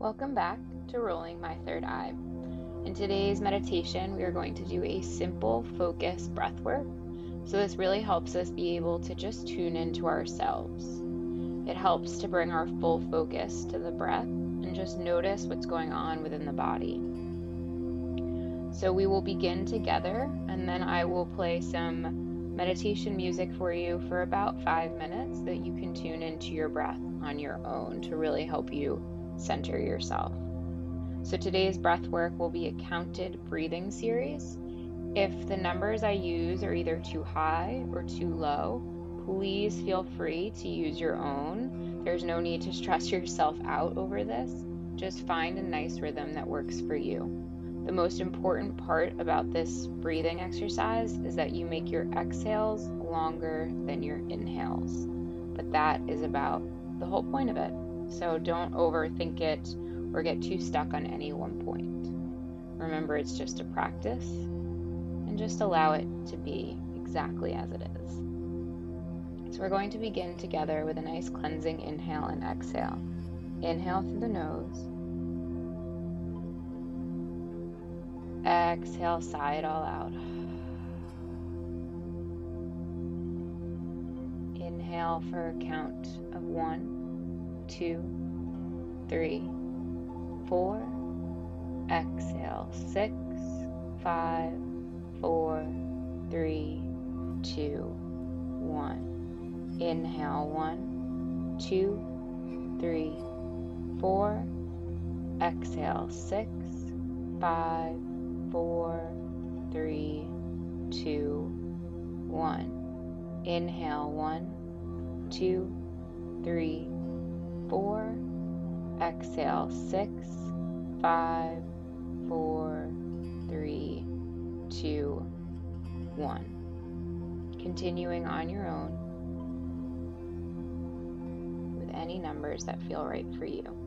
Welcome back to Rolling My Third Eye. In today's meditation, we are going to do a simple focus breath work. So, this really helps us be able to just tune into ourselves. It helps to bring our full focus to the breath and just notice what's going on within the body. So, we will begin together, and then I will play some meditation music for you for about five minutes that you can tune into your breath on your own to really help you center yourself. So today's breath work will be a counted breathing series. If the numbers I use are either too high or too low, please feel free to use your own. There's no need to stress yourself out over this. Just find a nice rhythm that works for you. The most important part about this breathing exercise is that you make your exhales longer than your inhales. But that is about the whole point of it. So don't overthink it or get too stuck on any one point. Remember, it's just a practice and just allow it to be exactly as it is. So, we're going to begin together with a nice cleansing inhale and exhale. Inhale through the nose. Exhale, sigh it all out. Inhale for a count of one two, three, four. Exhale, six, five, four, three, two, one. Inhale, one, two, three, four. Exhale, six, five, four, three, two, one. Inhale, one, two, three, four. Exhale, six, five, four, three, two, one. Continuing on your own with any numbers that feel right for you.